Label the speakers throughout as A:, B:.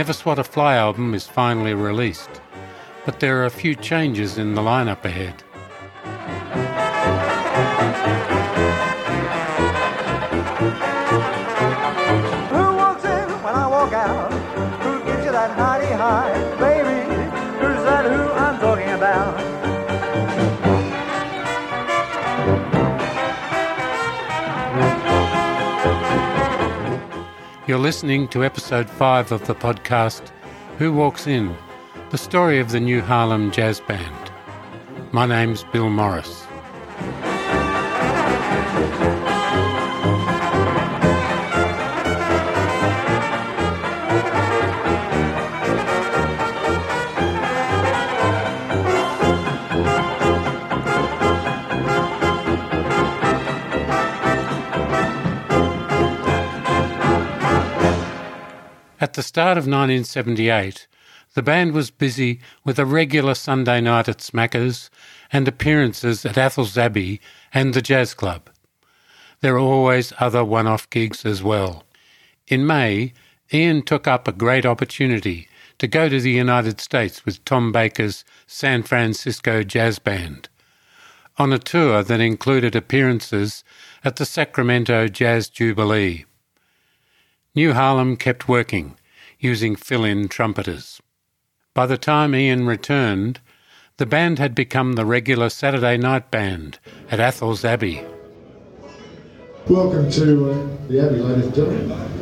A: Never Swat a Fly album is finally released, but there are a few changes in the lineup ahead. You're listening to episode 5 of the podcast Who Walks In? The story of the New Harlem Jazz Band. My name's Bill Morris. Start of 1978, the band was busy with a regular Sunday night at Smackers and appearances at Athel's Abbey and the Jazz Club. There are always other one off gigs as well. In May, Ian took up a great opportunity to go to the United States with Tom Baker's San Francisco Jazz Band on a tour that included appearances at the Sacramento Jazz Jubilee. New Harlem kept working, using fill in trumpeters. By the time Ian returned, the band had become the regular Saturday night band at Athel's Abbey.
B: Welcome to uh, the Abbey, ladies and gentlemen.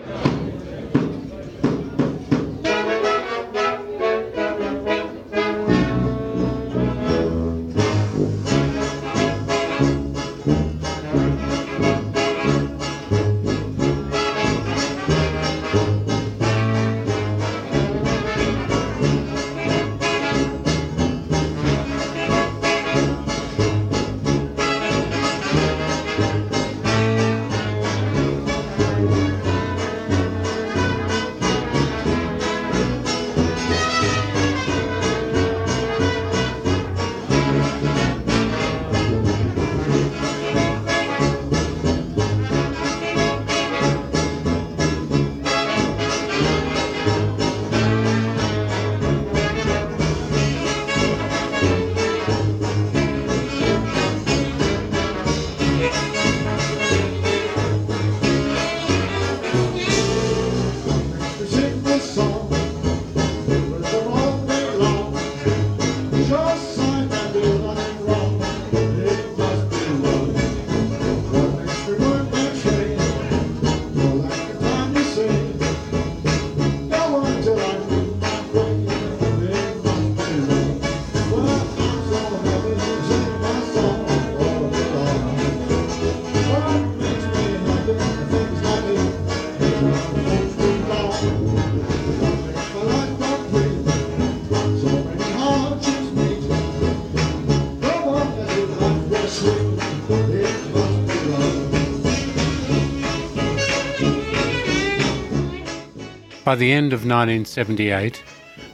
A: By the end of 1978,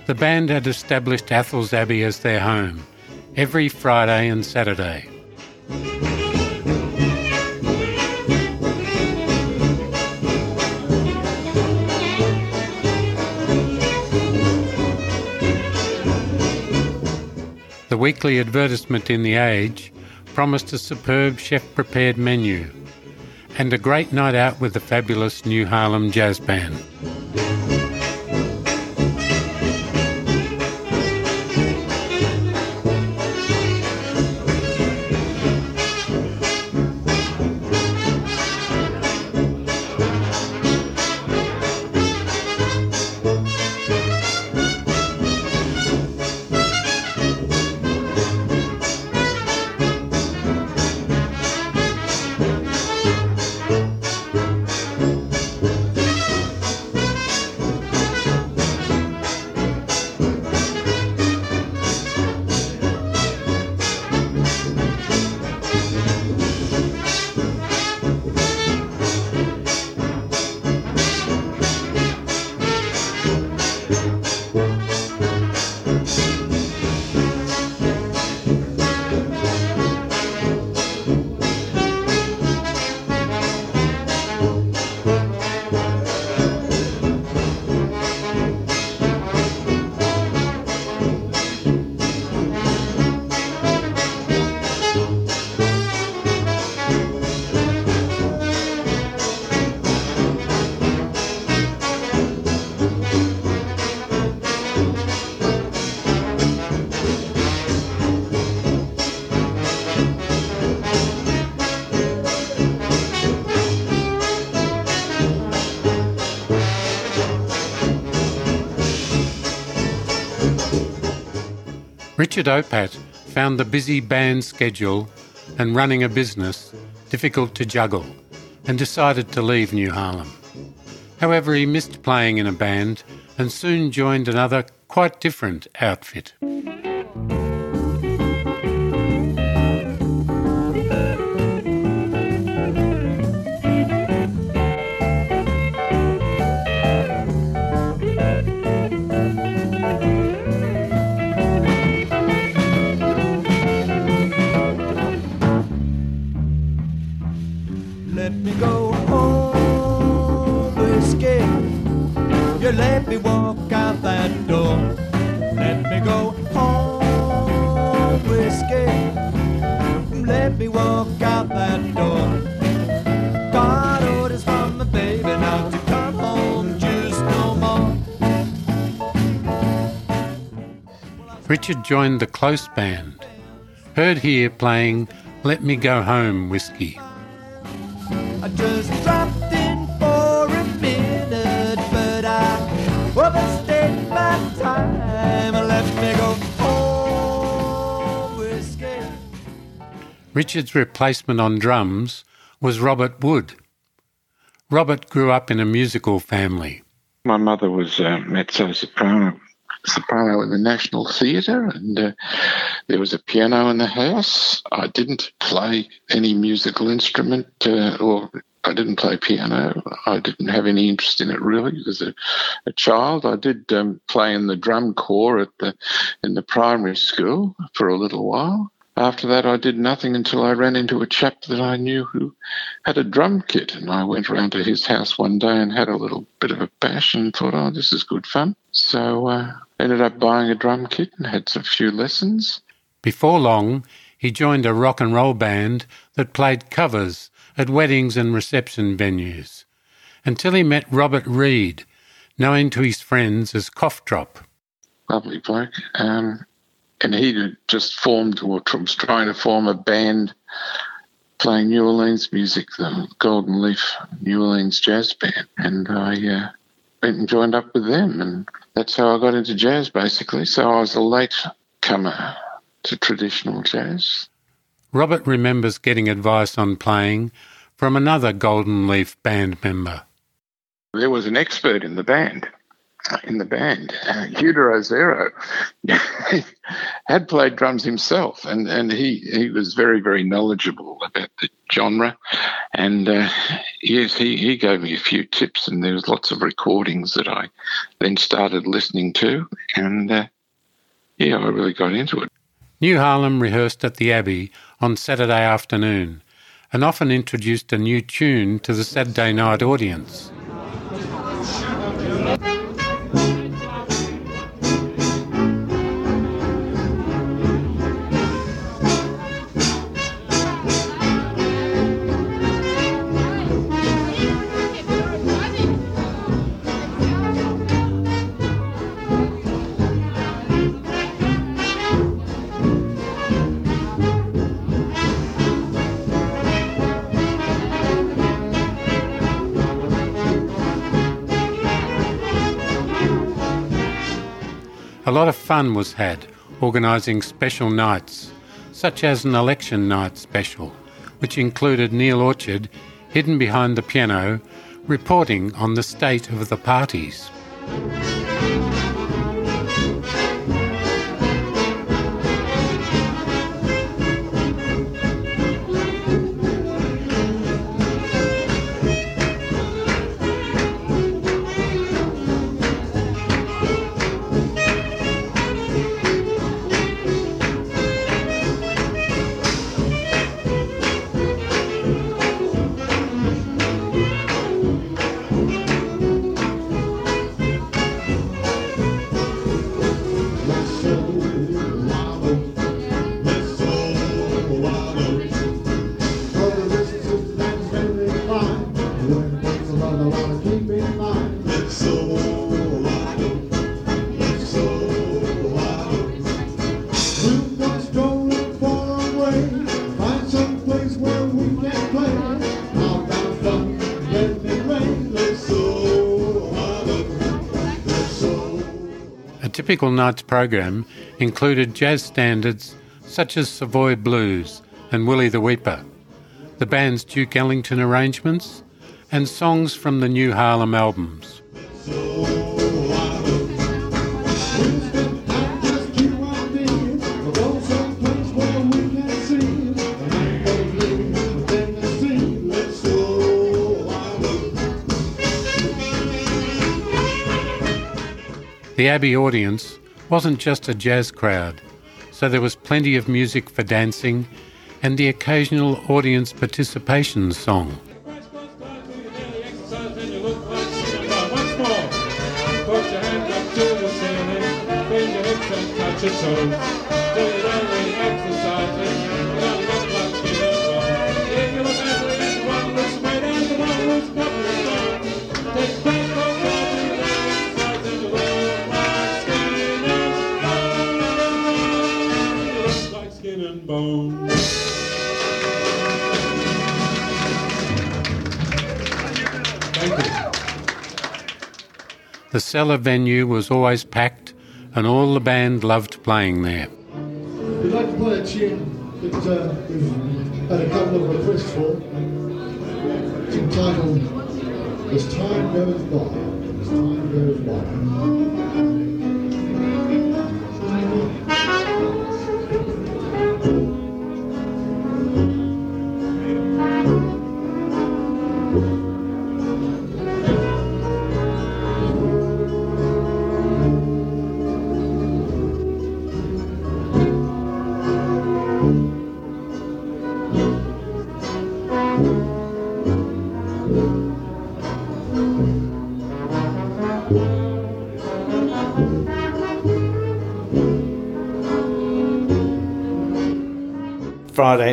A: the band had established Athel's Abbey as their home, every Friday and Saturday. The weekly advertisement in The Age promised a superb chef prepared menu and a great night out with the fabulous New Harlem Jazz Band. Richard Opat found the busy band schedule and running a business difficult to juggle and decided to leave New Harlem. However, he missed playing in a band and soon joined another quite different outfit.
C: Walk out that door. Got orders from the baby now to come home just no more.
A: Richard joined the Close Band, heard here playing Let Me Go Home Whiskey. Richard's replacement on drums was Robert Wood. Robert grew up in a musical family.
D: My mother was a mezzo soprano, soprano in the National Theatre, and uh, there was a piano in the house. I didn't play any musical instrument, uh, or I didn't play piano. I didn't have any interest in it really as a, a child. I did um, play in the drum corps at the in the primary school for a little while. After that, I did nothing until I ran into a chap that I knew who had a drum kit, and I went round to his house one day and had a little bit of a bash and thought, oh, this is good fun. So uh, ended up buying a drum kit and had a few lessons.
A: Before long, he joined a rock and roll band that played covers at weddings and reception venues until he met Robert Reed, known to his friends as Cough Drop.
D: lovely bloke. Um, and he had just formed, or was trying to form a band playing New Orleans music, the Golden Leaf New Orleans Jazz Band. And I uh, went and joined up with them. And that's how I got into jazz, basically. So I was a late comer to traditional jazz.
A: Robert remembers getting advice on playing from another Golden Leaf band member.
D: There was an expert in the band. In the band, uh, Hugh Rosero had played drums himself, and, and he, he was very very knowledgeable about the genre, and uh, yes, he, he gave me a few tips, and there was lots of recordings that I then started listening to, and uh, yeah, I really got into it.
A: New Harlem rehearsed at the Abbey on Saturday afternoon and often introduced a new tune to the Saturday night audience. A lot of fun was had organising special nights, such as an election night special, which included Neil Orchard hidden behind the piano reporting on the state of the parties. Typical night's program included jazz standards such as Savoy Blues and Willie the Weeper, the band's Duke Ellington arrangements, and songs from the New Harlem albums. The Abbey audience wasn't just a jazz crowd, so there was plenty of music for dancing and the occasional audience participation song. The cellar venue was always packed and all the band loved playing there.
B: We'd like to play a tune that uh, we've had a couple of requests for. It's entitled As Time Goes By.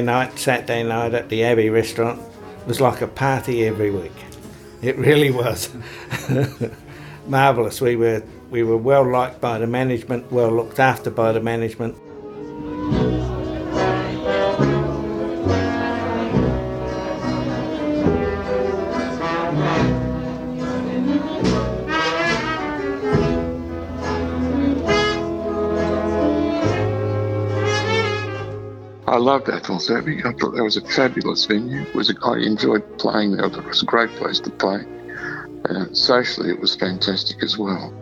E: Friday night, Saturday night at the Abbey restaurant was like a party every week. It really was. Marvellous. We were we were well liked by the management, well looked after by the management.
D: Loved Athel's Abbey. I thought that was a fabulous venue. It was a, I enjoyed playing there. I thought it was a great place to play. Uh, socially, it was fantastic as well.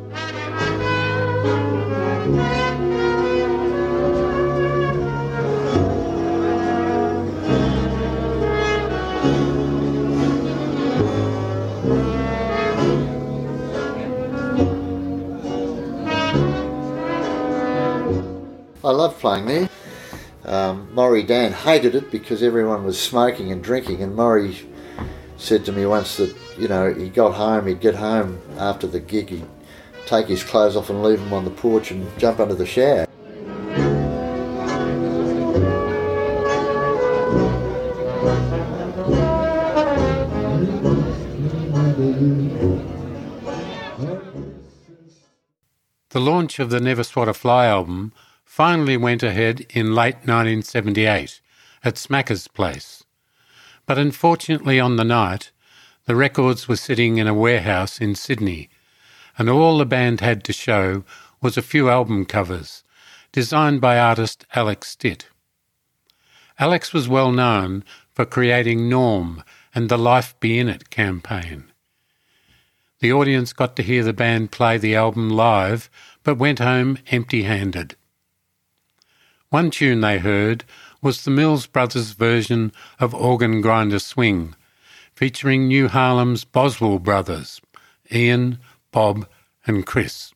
F: I love playing there. Um, Maury Dan hated it because everyone was smoking and drinking, and Maury said to me once that you know he got home, he'd get home after the gig, he'd take his clothes off and leave them on the porch and jump under the shower.
A: The launch of the Never Swat a Fly album finally went ahead in late 1978 at Smacker's Place. But unfortunately, on the night, the records were sitting in a warehouse in Sydney, and all the band had to show was a few album covers, designed by artist Alex Stitt. Alex was well known for creating Norm and the Life Be In It campaign. The audience got to hear the band play the album live, but went home empty handed. One tune they heard was the Mills Brothers' version of Organ Grinder Swing, featuring New Harlem's Boswell brothers, Ian, Bob, and Chris.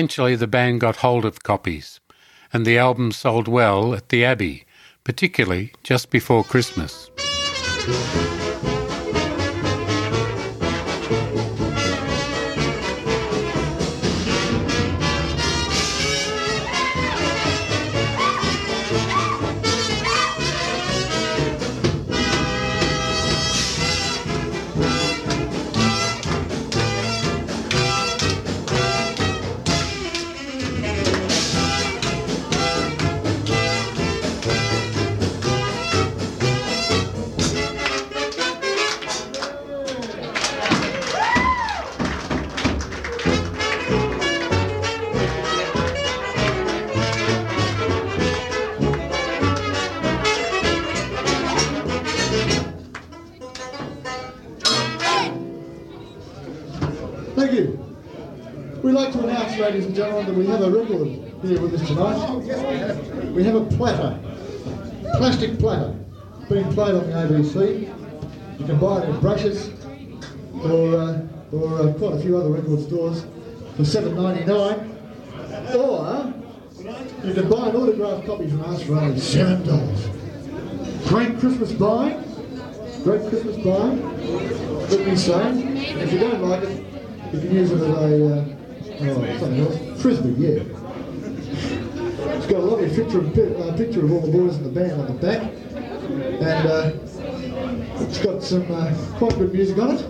A: Eventually, the band got hold of copies, and the album sold well at the Abbey, particularly just before Christmas.
B: Ladies and gentlemen, that we have a record here with us tonight. We have a platter, plastic platter, being played on the ABC. You can buy it in Brash's or, uh, or uh, quite a few other record stores for seven ninety nine, or you can buy an autographed copy from us for only seven dollars. Great Christmas buying, great Christmas buying. Let me say, if you don't like it, you can use it as a uh, oh, frisbee. Yeah. It's got a lovely picture of, uh, picture of all the boys in the band on the back, and uh, it's got some uh, quite good music on it,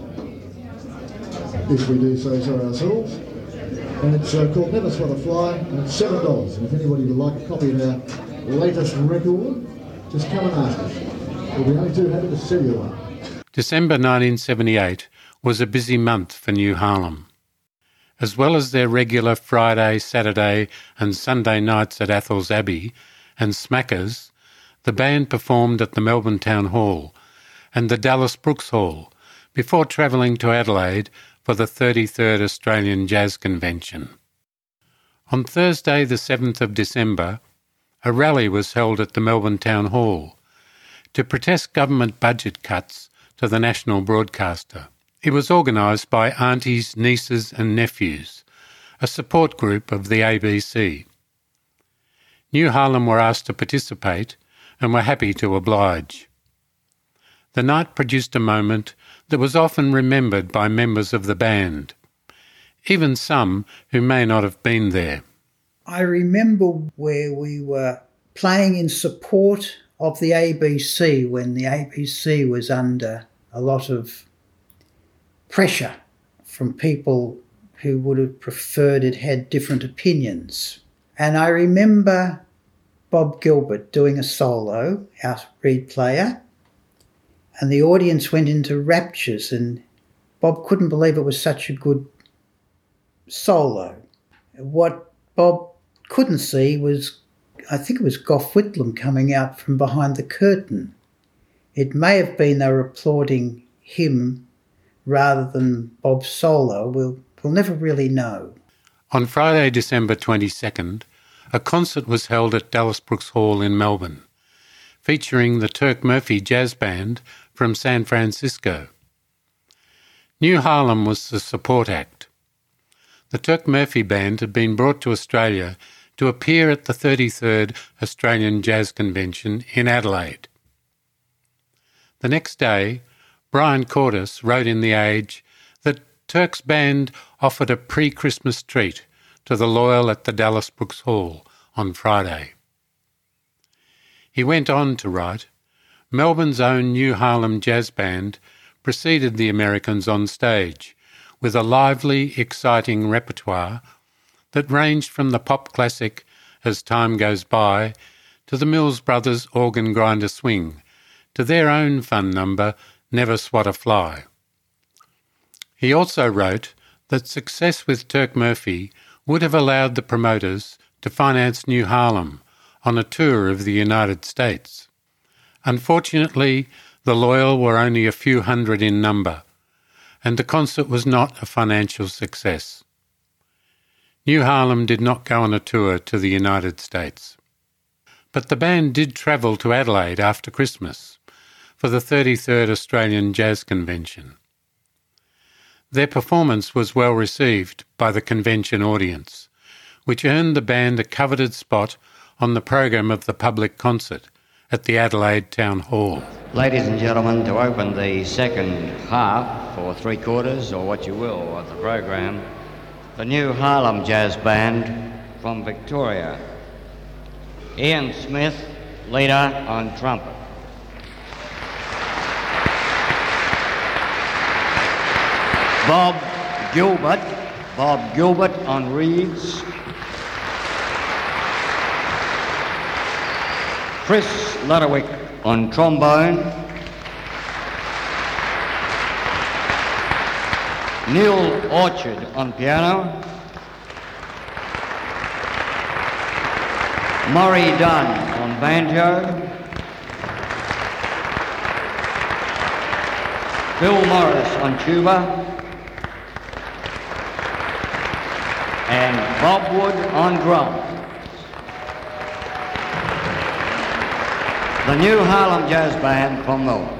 B: if we do say so ourselves. And it's uh, called Never Swat a Fly, and it's seven dollars. And if anybody would like a copy of our latest record, just come and ask us. We'll be only too happy to sell you one.
A: December 1978 was a busy month for New Harlem. As well as their regular Friday, Saturday, and Sunday nights at Athel's Abbey and Smackers, the band performed at the Melbourne Town Hall and the Dallas Brooks Hall before travelling to Adelaide for the 33rd Australian Jazz Convention. On Thursday, the 7th of December, a rally was held at the Melbourne Town Hall to protest government budget cuts to the national broadcaster. It was organised by aunties, nieces, and nephews, a support group of the ABC. New Harlem were asked to participate and were happy to oblige. The night produced a moment that was often remembered by members of the band, even some who may not have been there.
G: I remember where we were playing in support of the ABC when the ABC was under a lot of pressure from people who would have preferred it had different opinions. And I remember Bob Gilbert doing a solo, our reed player, and the audience went into raptures, and Bob couldn't believe it was such a good solo. What Bob couldn't see was, I think it was Gough Whitlam coming out from behind the curtain. It may have been they were applauding him rather than Bob's solo. We'll, we'll never really know.
A: On Friday, December 22nd, a concert was held at Dallas Brooks Hall in Melbourne, featuring the Turk Murphy Jazz Band from San Francisco. New Harlem was the support act. The Turk Murphy Band had been brought to Australia to appear at the 33rd Australian Jazz Convention in Adelaide. The next day, Brian Cordes wrote in The Age that Turk's band offered a pre Christmas treat to the loyal at the Dallas Brooks Hall on Friday. He went on to write Melbourne's own New Harlem Jazz Band preceded the Americans on stage with a lively, exciting repertoire that ranged from the pop classic As Time Goes By to the Mills Brothers organ grinder swing to their own fun number Never Swat a Fly. He also wrote that success with Turk Murphy would have allowed the promoters to finance New Harlem on a tour of the United States. Unfortunately, the loyal were only a few hundred in number, and the concert was not a financial success. New Harlem did not go on a tour to the United States. But the band did travel to Adelaide after Christmas for the 33rd Australian Jazz Convention. Their performance was well received by the convention audience, which earned the band a coveted spot on the program of the public concert at the Adelaide Town Hall.
H: Ladies and gentlemen, to open the second half, or three quarters, or what you will, of the program, the new Harlem Jazz Band from Victoria. Ian Smith, leader on trumpet. Bob Gilbert, Bob Gilbert on reeds. Chris Ludwig on trombone. Neil Orchard on piano. Murray Dunn on banjo. Bill Morris on tuba. And Bob Wood on drums. The new Harlem Jazz Band from Melbourne.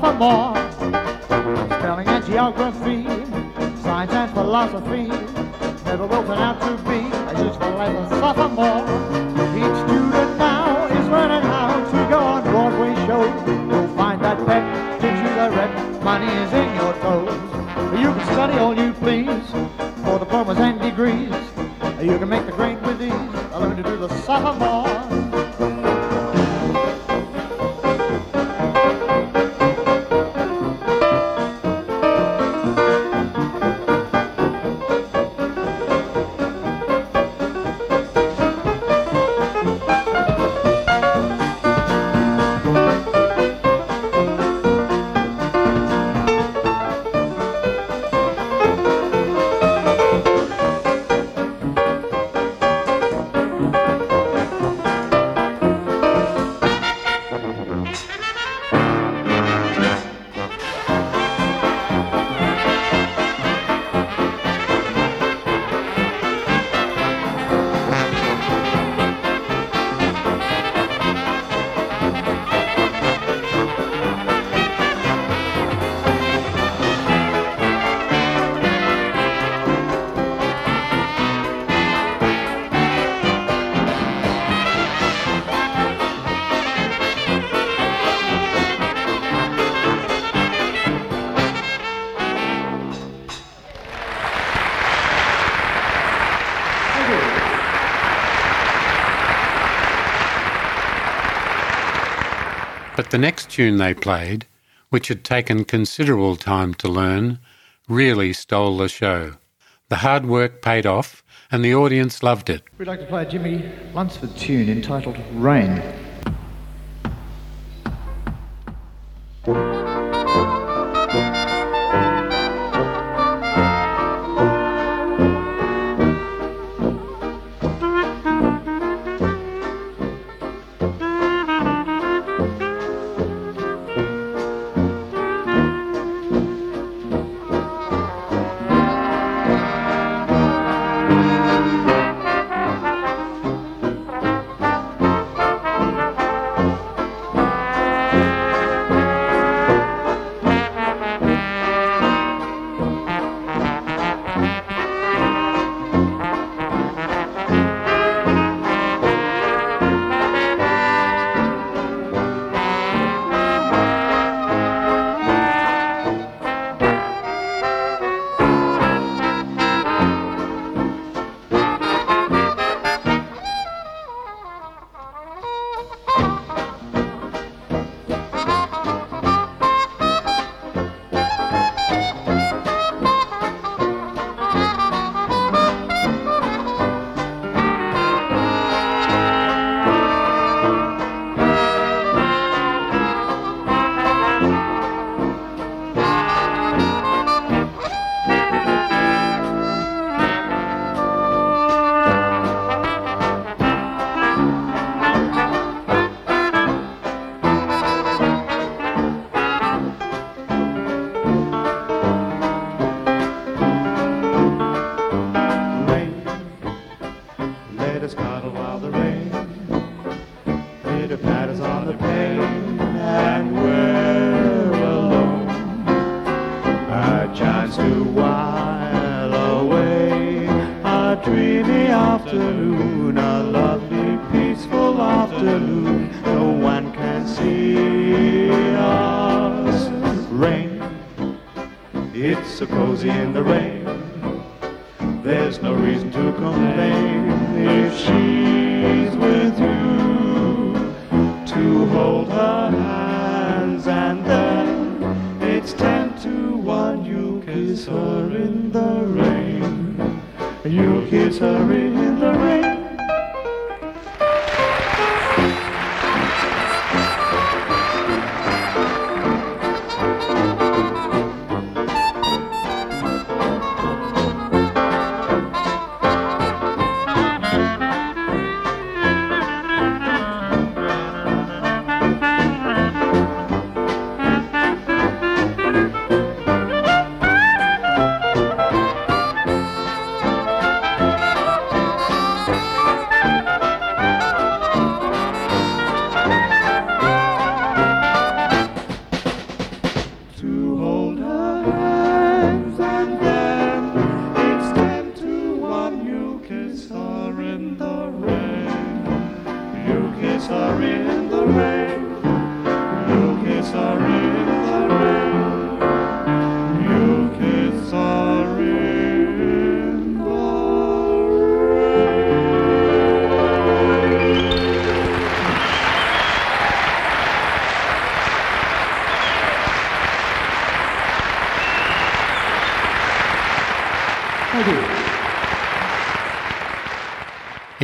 B: Sophomore. Spelling and geography, science and philosophy. The
A: next tune they played, which had taken considerable time to learn, really stole the show. The hard work paid off, and the audience loved it.
I: We'd like to play a Jimmy Lunceford tune entitled Rain.
B: Kiss her in the rain. You kiss her in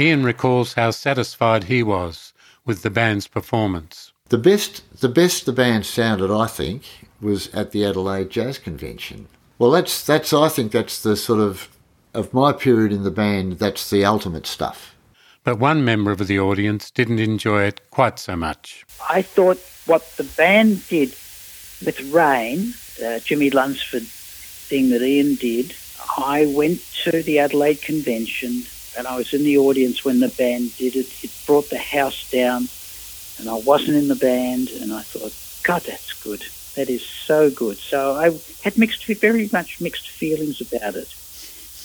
A: Ian recalls how satisfied he was with the band's performance.
F: The best, the best the band sounded, I think, was at the Adelaide Jazz Convention. Well, that's that's I think that's the sort of of my period in the band. That's the ultimate stuff.
A: But one member of the audience didn't enjoy it quite so much.
J: I thought what the band did with Rain, uh, Jimmy Lunceford thing that Ian did, I went to the Adelaide convention and I was in the audience when the band did it. It brought the house down and I wasn't in the band and I thought, God, that's good. That is so good. So I had mixed, very much mixed feelings about it.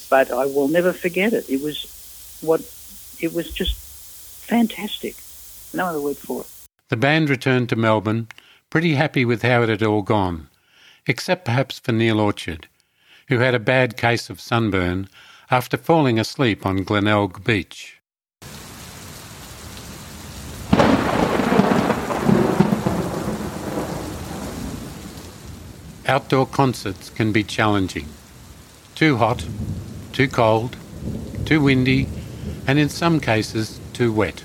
J: But I will never forget it. It was what, it was just fantastic. No other word for it.
A: The band returned to Melbourne, pretty happy with how it had all gone, except perhaps for Neil Orchard, who had a bad case of sunburn after falling asleep on Glenelg Beach. Outdoor concerts can be challenging. Too hot, too cold, too windy, and in some cases, too wet.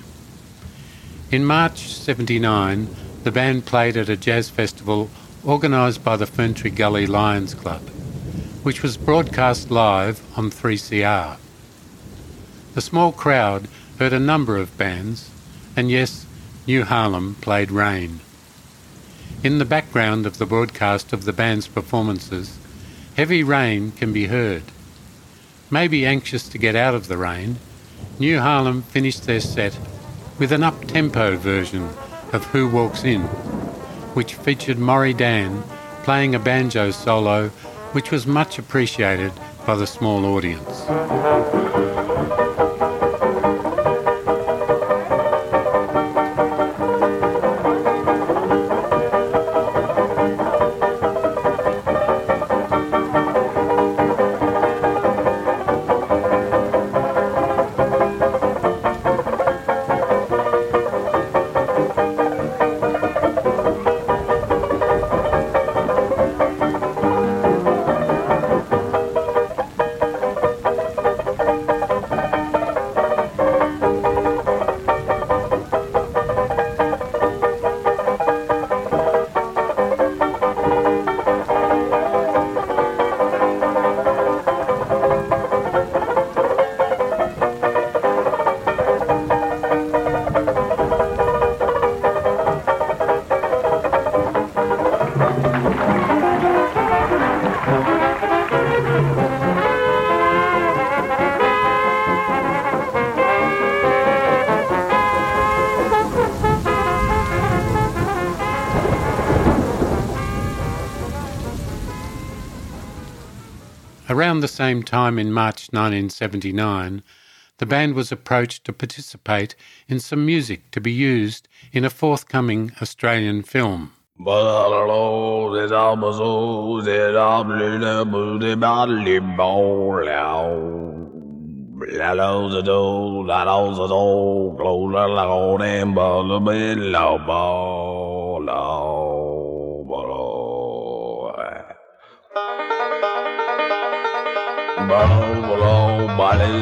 A: In March 79, the band played at a jazz festival organised by the Ferntree Gully Lions Club which was broadcast live on 3CR. The small crowd heard a number of bands, and yes, New Harlem played Rain. In the background of the broadcast of the band's performances, heavy rain can be heard. Maybe anxious to get out of the rain, New Harlem finished their set with an up-tempo version of Who Walks In, which featured Maury Dan playing a banjo solo which was much appreciated by the small audience. Around the same time in March 1979, the band was approached to participate in some music to be used in a forthcoming Australian film.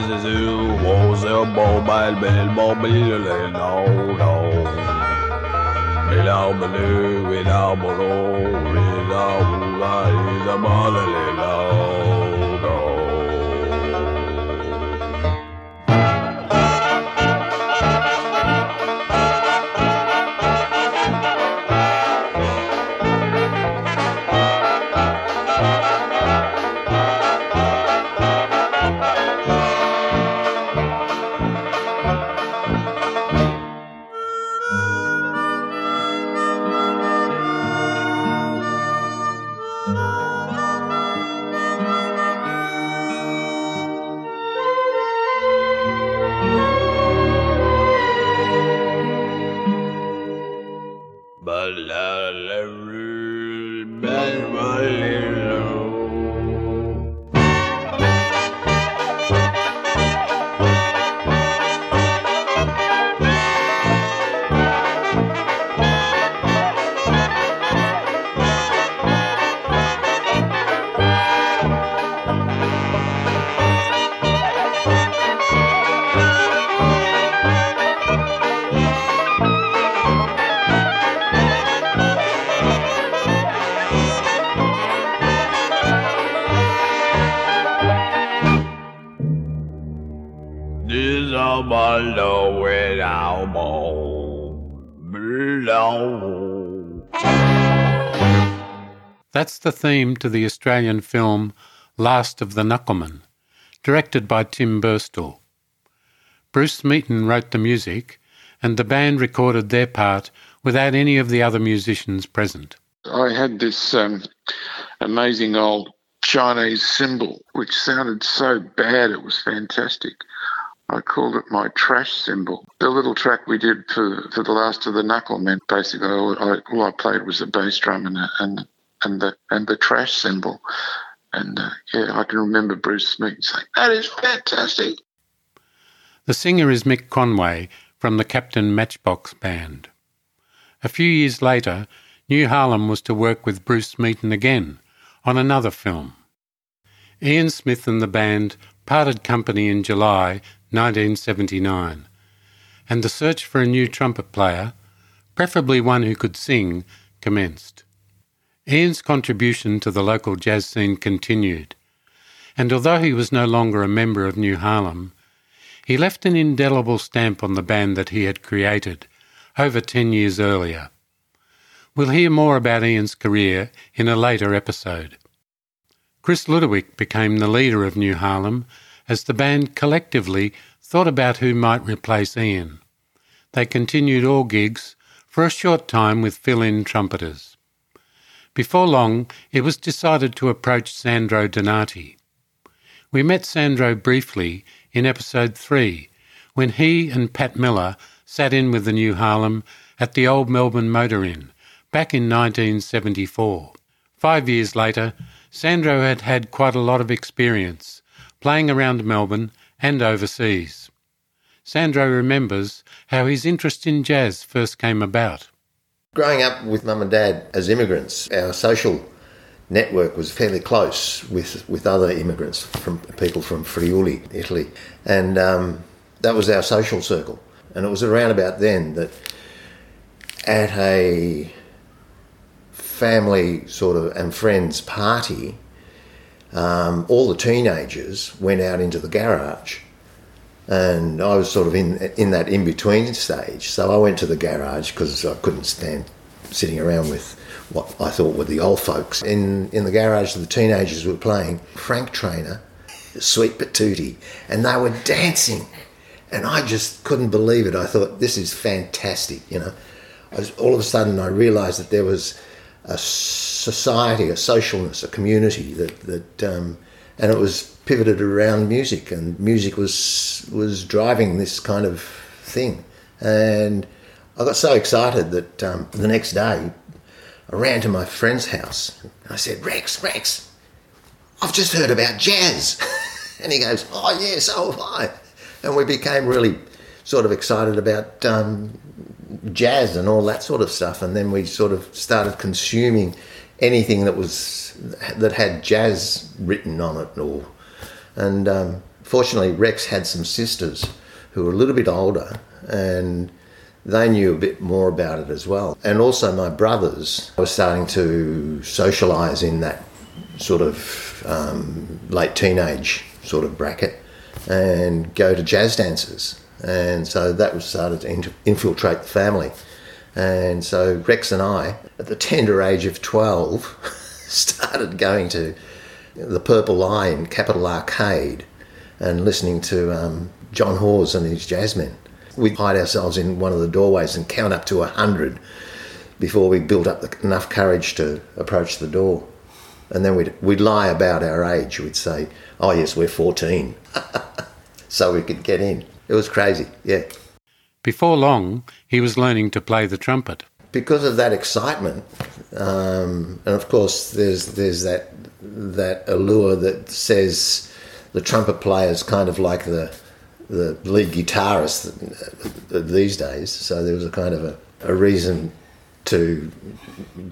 A: zizou,
K: rose bombal, belle bombile, no, no. Without blue, without bolo, without bula, is a
A: The theme to the Australian film Last of the Knucklemen, directed by Tim Burstall. Bruce Smeaton wrote the music, and the band recorded their part without any of the other musicians present.
D: I had this um, amazing old Chinese cymbal, which sounded so bad it was fantastic. I called it my trash cymbal. The little track we did for, for the last of the Knucklemen, basically, all I, all I played was the bass drum and, and and the and the trash cymbal. And uh, yeah, I can remember Bruce Smith saying, "That is fantastic."
A: The singer is Mick Conway from the Captain Matchbox Band. A few years later, New Harlem was to work with Bruce Smeaton again on another film. Ian Smith and the band parted company in July 1979, and the search for a new trumpet player, preferably one who could sing, commenced. Ian's contribution to the local jazz scene continued, and although he was no longer a member of New Harlem, he left an indelible stamp on the band that he had created over 10 years earlier. We'll hear more about Ian's career in a later episode. Chris Ludowick became the leader of New Harlem as the band collectively thought about who might replace Ian. They continued all gigs for a short time with fill in trumpeters. Before long, it was decided to approach Sandro Donati. We met Sandro briefly in episode 3 when he and Pat Miller sat in with the New Harlem at the Old Melbourne Motor Inn back in 1974. Five years later, Sandro had had quite a lot of experience playing around Melbourne and overseas. Sandro remembers how his interest in jazz first came about.
L: Growing up with mum and dad as immigrants, our social network was fairly close with, with other immigrants from people from Friuli, Italy, and um, that was our social circle. And it was around about then that at a family sort of and friends party, um, all the teenagers went out into the garage, and I was sort of in in that in between stage. So I went to the garage because I couldn't stand sitting around with what I thought were the old folks. In in the garage, the teenagers were playing Frank Traynor, Sweet Patootie, and they were dancing, and I just couldn't believe it. I thought this is fantastic, you know. Was, all of a sudden, I realised that there was a society, a socialness, a community that that, um, and it was pivoted around music, and music was was driving this kind of thing, and I got so excited that um, the next day I ran to my friend's house and I said, Rex, Rex, I've just heard about jazz. and he goes, Oh, yeah, so have I. And we became really sort of excited about um, jazz and all that sort of stuff. And then we sort of started consuming anything that was that had jazz written on it or and um, fortunately rex had some sisters who were a little bit older and they knew a bit more about it as well. And also my brothers were starting to socialize in that sort of um, late teenage sort of bracket and go to jazz dances. And so that was started to infiltrate the family. And so Rex and I, at the tender age of 12, started going to the Purple Lion Capital Arcade and listening to um, John Hawes and his jazzmen. We'd hide ourselves in one of the doorways and count up to a hundred before we built up the, enough courage to approach the door. And then we'd, we'd lie about our age. We'd say, oh, yes, we're 14. so we could get in. It was crazy, yeah.
A: Before long, he was learning to play the trumpet.
L: Because of that excitement, um, and of course, there's there's that that allure that says the trumpet player is kind of like the the lead guitarist these days. So there was a kind of a, a reason to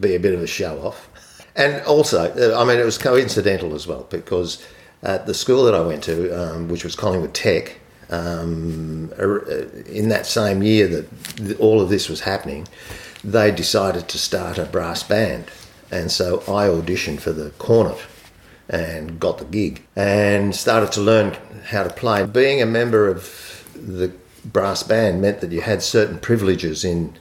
L: be a bit of a show off. And also, I mean, it was coincidental as well because at the school that I went to, um, which was Collingwood Tech, um, in that same year that all of this was happening, they decided to start a brass band. And so I auditioned for the cornet and got the gig and started to learn how to play. Being a member of the brass band meant that you had certain privileges in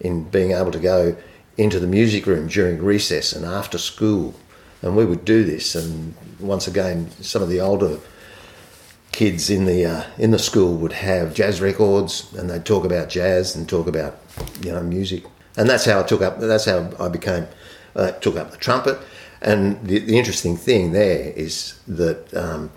L: in being able to go into the music room during recess and after school. And we would do this. And once again, some of the older kids in the uh, in the school would have jazz records and they'd talk about jazz and talk about you know music. And that's how I took up that's how I became uh, took up the trumpet. And the, the interesting thing there is that um,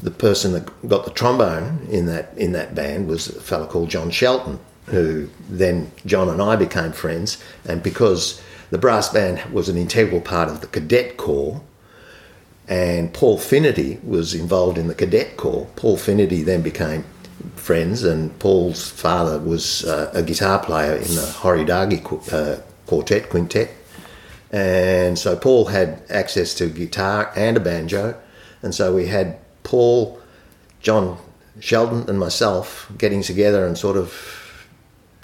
L: the person that got the trombone in that in that band was a fellow called John Shelton who then John and I became friends. And because the brass band was an integral part of the cadet corps and Paul Finnerty was involved in the cadet corps. Paul Finnerty then became friends, and Paul's father was uh, a guitar player in the Horidagi uh, quartet, quintet. And so Paul had access to guitar and a banjo. And so we had Paul, John Sheldon, and myself getting together and sort of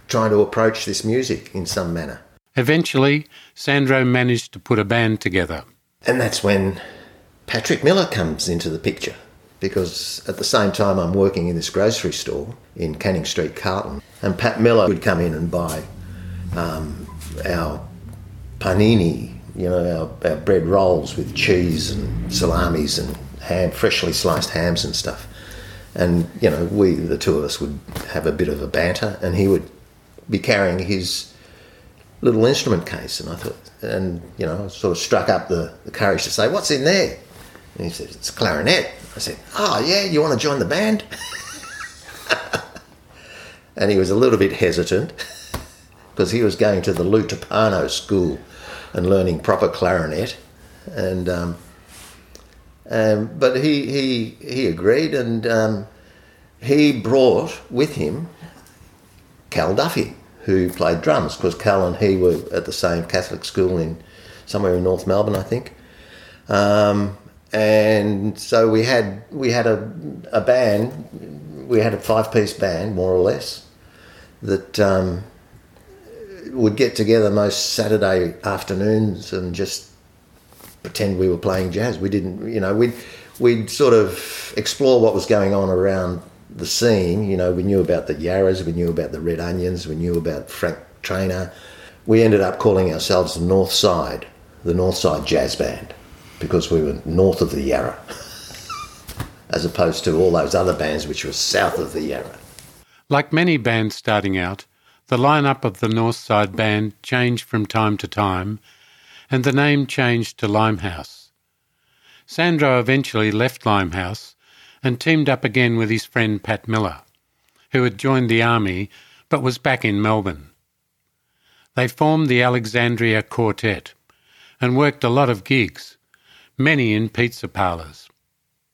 L: trying to approach this music in some manner.
A: Eventually, Sandro managed to put a band together.
L: And that's when Patrick Miller comes into the picture because at the same time I'm working in this grocery store in Canning Street, Carlton, and Pat Miller would come in and buy um, our panini, you know, our, our bread rolls with cheese and salamis and ham, freshly sliced hams and stuff. And you know, we the two of us would have a bit of a banter, and he would be carrying his little instrument case, and I thought, and you know, I sort of struck up the, the courage to say, "What's in there?" And he said, "It's clarinet." I said, "Oh yeah, you want to join the band?" and he was a little bit hesitant because he was going to the Lou Tupano school and learning proper clarinet, and um, um, but he he he agreed, and um, he brought with him Cal Duffy, who played drums, because Cal and he were at the same Catholic school in somewhere in North Melbourne, I think. Um, and so we had we had a, a band, we had a five piece band more or less that um, would get together most Saturday afternoons and just pretend we were playing jazz. We didn't, you know, we'd we'd sort of explore what was going on around the scene. You know, we knew about the Yarras, we knew about the Red Onions, we knew about Frank Traynor. We ended up calling ourselves the North Side, the North Side Jazz Band, because we were north of the Yarra, as opposed to all those other bands which were south of the Yarra.
A: Like many bands starting out, the lineup of the North Side Band changed from time to time, and the name changed to Limehouse. Sandro eventually left Limehouse and teamed up again with his friend Pat Miller, who had joined the army but was back in Melbourne. They formed the Alexandria Quartet and worked a lot of gigs, many in pizza parlours.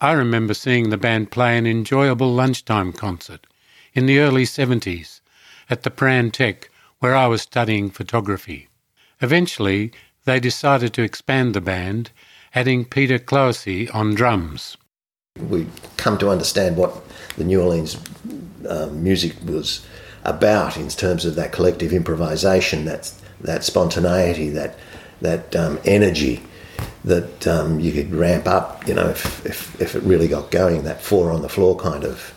A: I remember seeing the band play an enjoyable lunchtime concert in the early 70s at the Prahran Tech where I was studying photography. Eventually, they decided to expand the band, adding Peter Clohessy on drums.
L: We come to understand what the New Orleans um, music was about in terms of that collective improvisation, that that spontaneity, that that um, energy that um, you could ramp up. You know, if, if if it really got going, that four on the floor kind of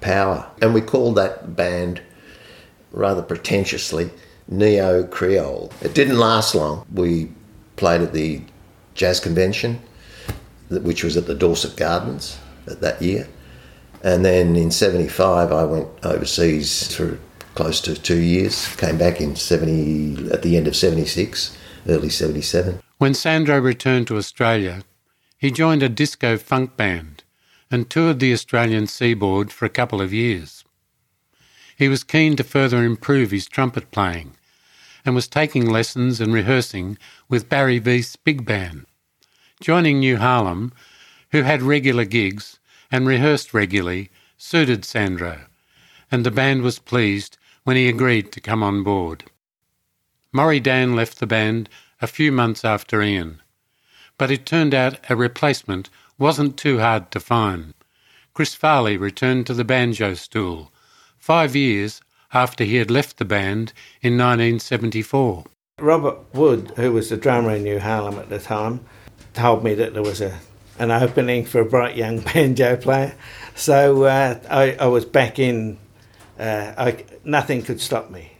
L: power. And we called that band rather pretentiously Neo Creole. It didn't last long. We played at the jazz convention, which was at the Dorset Gardens that year. And then in 75, I went overseas for close to two years, came back in 70, at the end of 76, early 77.
A: When Sandro returned to Australia, he joined a disco funk band and toured the Australian seaboard for a couple of years. He was keen to further improve his trumpet playing and was taking lessons and rehearsing with Barry Veith's big band. Joining New Harlem, who had regular gigs and rehearsed regularly, suited Sandro, and the band was pleased when he agreed to come on board. Murray Dan left the band a few months after Ian, but it turned out a replacement wasn't too hard to find. Chris Farley returned to the banjo stool, five years after he had left the band in 1974.
E: Robert Wood, who was the drummer in New Harlem at the time, told me that there was a an opening for a bright young banjo player. So uh, I, I, was back in. Uh, I, nothing could stop me.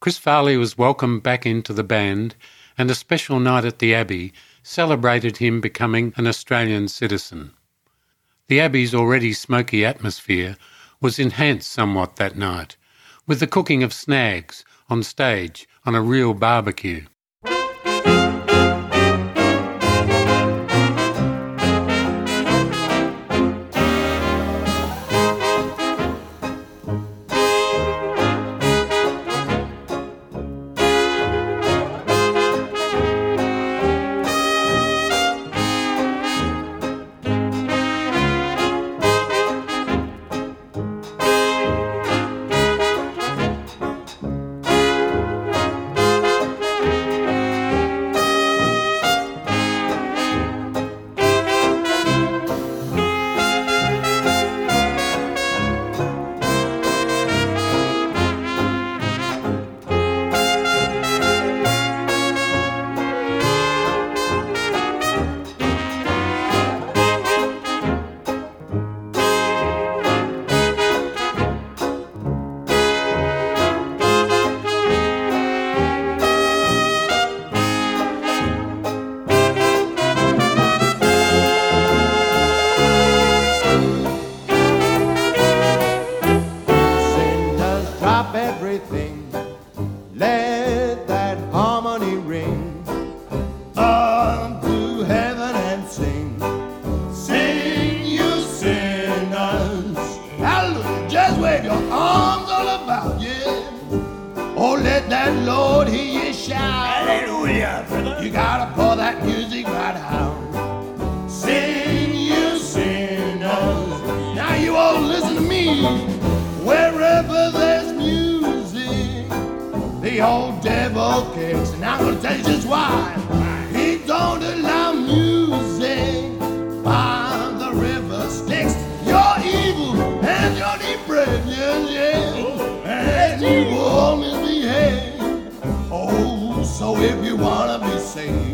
A: Chris Farley was welcomed back into the band, and a special night at the Abbey celebrated him becoming an Australian citizen. The Abbey's already smoky atmosphere was enhanced somewhat that night with the cooking of snags on stage on a real barbecue.
M: The old devil kicks. And I'm gonna tell you just why. He don't allow music by the river Styx. You're evil and you're depraved, yes, yes. And you will misbehave. Oh, so if you wanna be saved,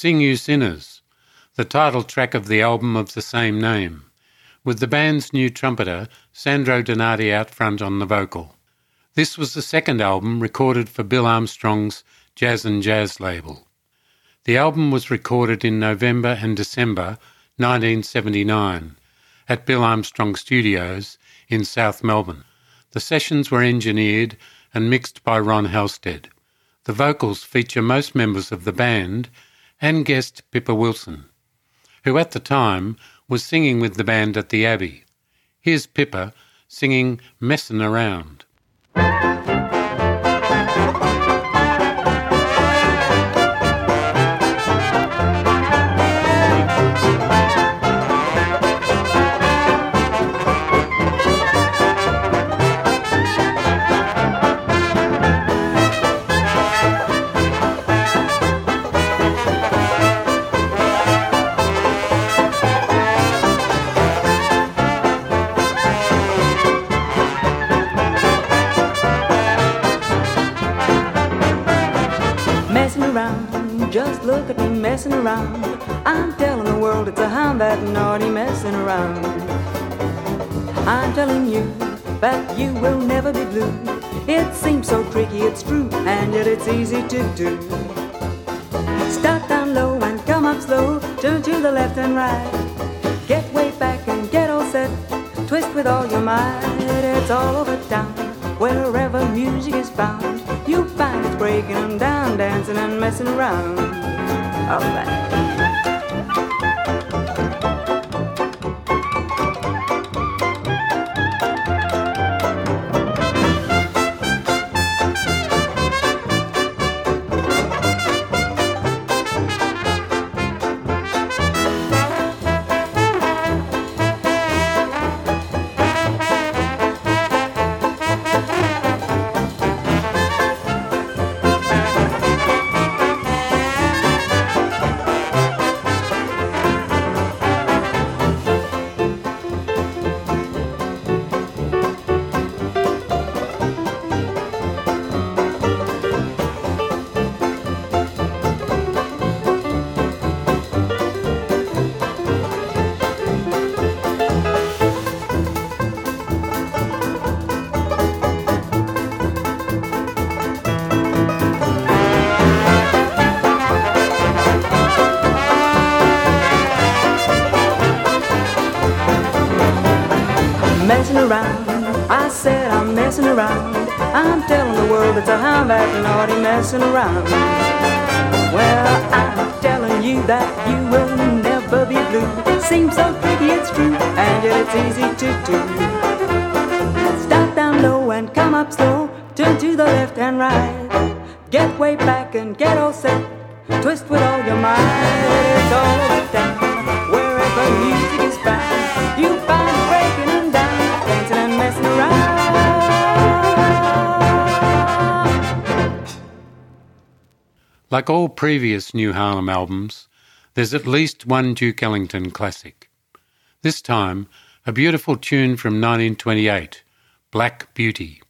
M: Sing You Sinners,
A: the title track of the album of the same name, with the band's new trumpeter Sandro Donati out front on the vocal. This was the second album recorded for Bill Armstrong's Jazz and Jazz label. The album was recorded in November and December 1979 at Bill Armstrong Studios in South Melbourne. The sessions were engineered and mixed by Ron Halstead. The vocals feature most members of the band and guest Pippa Wilson, who at the time was singing with the band at the Abbey. Here's Pippa singing Messin' Around.
N: Messing around. I'm telling the world it's a hound that naughty messing around. I'm telling you that you will never be blue. It seems so tricky, it's true, and yet it's easy to do. Start down low and come up slow. Turn to the left and right. Get way back and get all set. Twist with all your might. It's all over town. Wherever music is found, you find it's breaking down, dancing and messing around. All right. That naughty messing around. Well, I'm telling you that you will never be blue. Seems so pretty, it's true, and yet it's easy to do. Start down low and come up slow. Turn to the left and right. Get way back and get all set. Twist with all your might. It's all town. Wherever music is found, you find breaking and down, dancing and messing around.
A: Like all previous New Harlem albums, there's at least one Duke Ellington classic. This time, a beautiful tune from 1928, Black Beauty.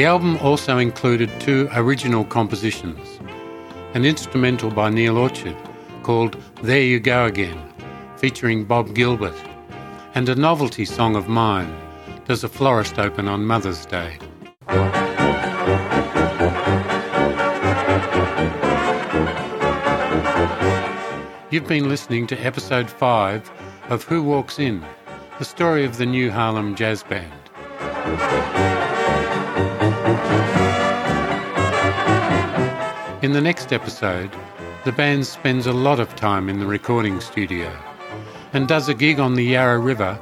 A: The album also included two original compositions an instrumental by Neil Orchard called There You Go Again, featuring Bob Gilbert, and a novelty song of mine, Does a Florist Open on Mother's Day? You've been listening to episode 5 of Who Walks In, the story of the new Harlem Jazz Band. In the next episode, the band spends a lot of time in the recording studio and does a gig on the Yarra River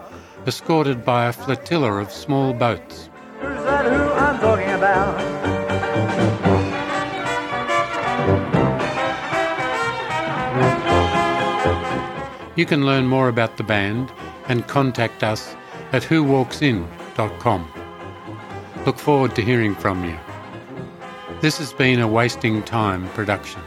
A: escorted by a flotilla of small boats.
C: Who's that who I'm talking about?
A: You can learn more about the band and contact us at whowalksin.com. Look forward to hearing from you. This has been a Wasting Time production.